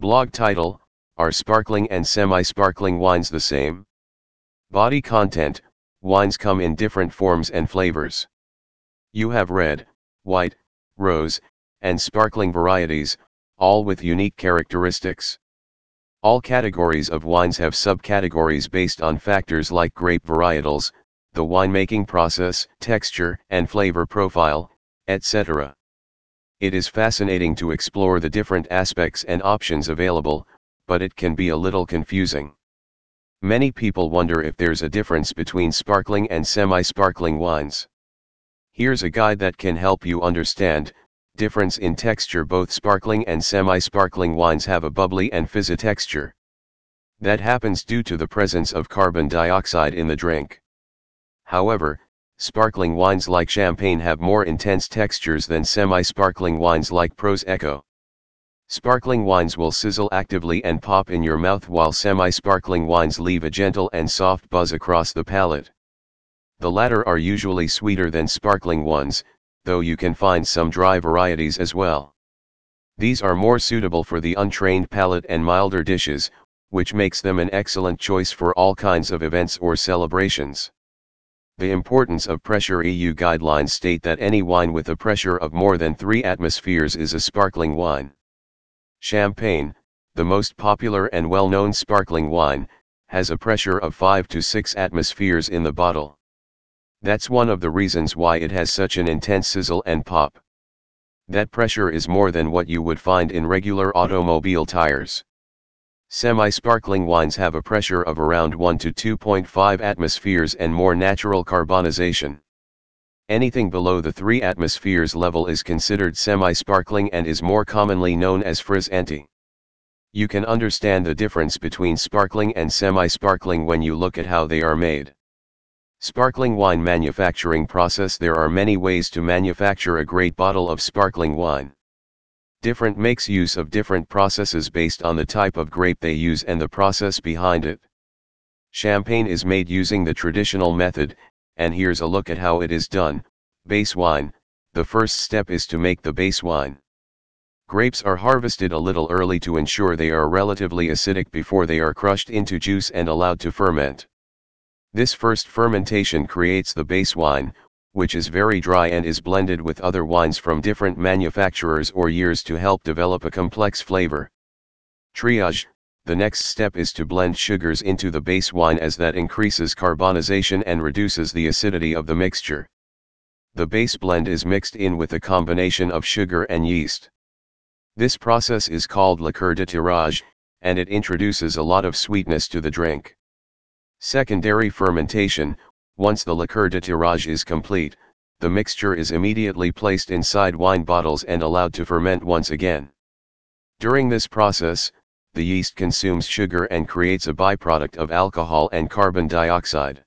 Blog title Are sparkling and semi sparkling wines the same? Body content Wines come in different forms and flavors. You have red, white, rose, and sparkling varieties, all with unique characteristics. All categories of wines have subcategories based on factors like grape varietals, the winemaking process, texture and flavor profile, etc. It is fascinating to explore the different aspects and options available, but it can be a little confusing. Many people wonder if there's a difference between sparkling and semi-sparkling wines. Here's a guide that can help you understand, difference in texture both sparkling and semi-sparkling wines have a bubbly and fizzy texture. That happens due to the presence of carbon dioxide in the drink. However, sparkling wines like champagne have more intense textures than semi-sparkling wines like Prosecco. Sparkling wines will sizzle actively and pop in your mouth while semi-sparkling wines leave a gentle and soft buzz across the palate. The latter are usually sweeter than sparkling ones, though you can find some dry varieties as well. These are more suitable for the untrained palate and milder dishes, which makes them an excellent choice for all kinds of events or celebrations. The importance of pressure EU guidelines state that any wine with a pressure of more than 3 atmospheres is a sparkling wine. Champagne, the most popular and well-known sparkling wine, has a pressure of 5 to 6 atmospheres in the bottle. That's one of the reasons why it has such an intense sizzle and pop. That pressure is more than what you would find in regular automobile tires. Semi-sparkling wines have a pressure of around 1 to 2.5 atmospheres and more natural carbonization. Anything below the 3 atmospheres level is considered semi-sparkling and is more commonly known as frizzante. You can understand the difference between sparkling and semi-sparkling when you look at how they are made. Sparkling wine manufacturing process There are many ways to manufacture a great bottle of sparkling wine. Different makes use of different processes based on the type of grape they use and the process behind it. Champagne is made using the traditional method, and here's a look at how it is done, base wine, the first step is to make the base wine. Grapes are harvested a little early to ensure they are relatively acidic before they are crushed into juice and allowed to ferment. This first fermentation creates the base wine, which is very dry and is blended with other wines from different manufacturers or years to help develop a complex flavor. Tirage, the next step is to blend sugars into the base wine as that increases carbonization and reduces the acidity of the mixture. The base blend is mixed in with a combination of sugar and yeast. This process is called liqueur de tirage, and it introduces a lot of sweetness to the drink. Secondary fermentation, once the liqueur de tirage is complete, the mixture is immediately placed inside wine bottles and allowed to ferment once again. During this process, the yeast consumes sugar and creates a byproduct of alcohol and carbon dioxide.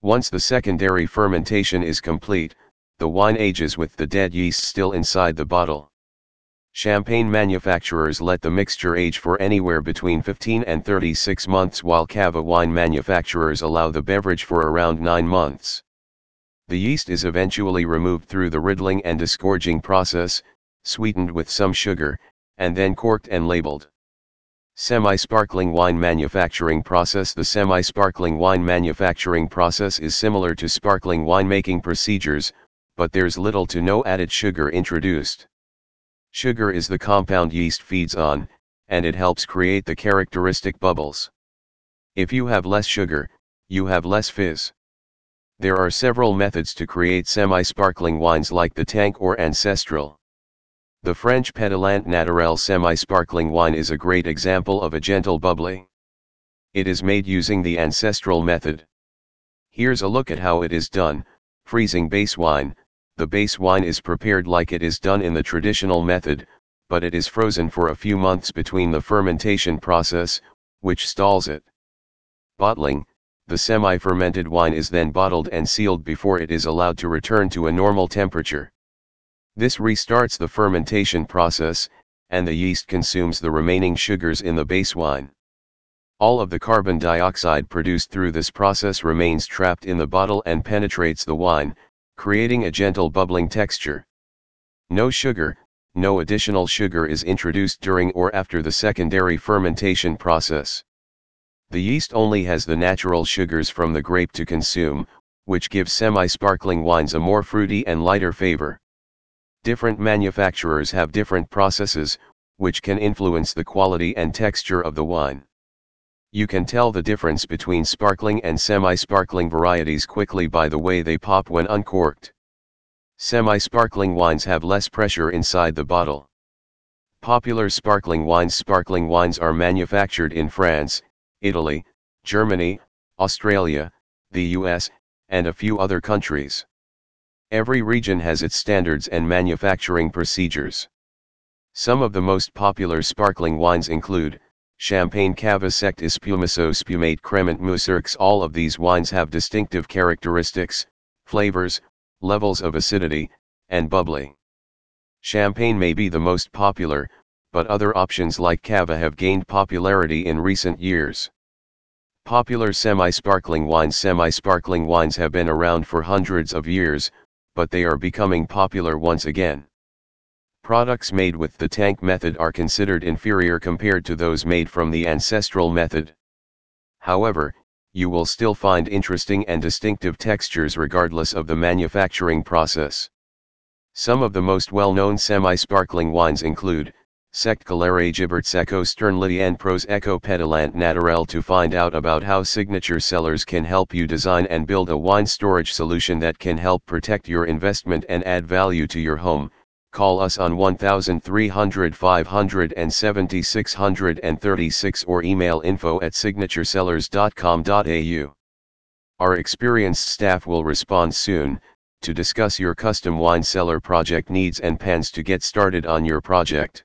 Once the secondary fermentation is complete, the wine ages with the dead yeast still inside the bottle. Champagne manufacturers let the mixture age for anywhere between 15 and 36 months while cava wine manufacturers allow the beverage for around 9 months. The yeast is eventually removed through the riddling and disgorging process, sweetened with some sugar, and then corked and labeled. Semi-sparkling wine manufacturing process The semi-sparkling wine manufacturing process is similar to sparkling winemaking procedures, but there's little to no added sugar introduced. Sugar is the compound yeast feeds on, and it helps create the characteristic bubbles. If you have less sugar, you have less fizz. There are several methods to create semi-sparkling wines like the tank or ancestral. The French Pétillant Naturel semi-sparkling wine is a great example of a gentle bubbly. It is made using the ancestral method. Here's a look at how it is done, freezing base wine, the base wine is prepared like it is done in the traditional method, but it is frozen for a few months between the fermentation process, which stalls it. Bottling, the semi-fermented wine is then bottled and sealed before it is allowed to return to a normal temperature. This restarts the fermentation process, and the yeast consumes the remaining sugars in the base wine. All of the carbon dioxide produced through this process remains trapped in the bottle and penetrates the wine, creating a gentle bubbling texture. No sugar, no additional sugar is introduced during or after the secondary fermentation process. The yeast only has the natural sugars from the grape to consume, which gives semi-sparkling wines a more fruity and lighter flavor. Different manufacturers have different processes, which can influence the quality and texture of the wine. You can tell the difference between sparkling and semi-sparkling varieties quickly by the way they pop when uncorked. Semi-sparkling wines have less pressure inside the bottle. Popular sparkling wines Sparkling wines are manufactured in France, Italy, Germany, Australia, the US, and a few other countries. Every region has its standards and manufacturing procedures. Some of the most popular sparkling wines include, Champagne Cava Sekt Espumoso Spumante Cremant Mousseux All of these wines have distinctive characteristics, flavors, levels of acidity, and bubbly. Champagne may be the most popular, but other options like cava have gained popularity in recent years. Popular semi-sparkling wines Semi-sparkling wines have been around for hundreds of years, but they are becoming popular once again. Products made with the tank method are considered inferior compared to those made from the ancestral method. However, you will still find interesting and distinctive textures regardless of the manufacturing process. Some of the most well-known semi-sparkling wines include, Sect Calere Gibert Seco Sternlity and Pros Eco Pétillant Naturel to find out about how Signature Cellars can help you design and build a wine storage solution that can help protect your investment and add value to your home, call us on 1300 570 636 or email info at signaturecellars.com.au. Our experienced staff will respond soon, to discuss your custom wine cellar project needs and plans to get started on your project.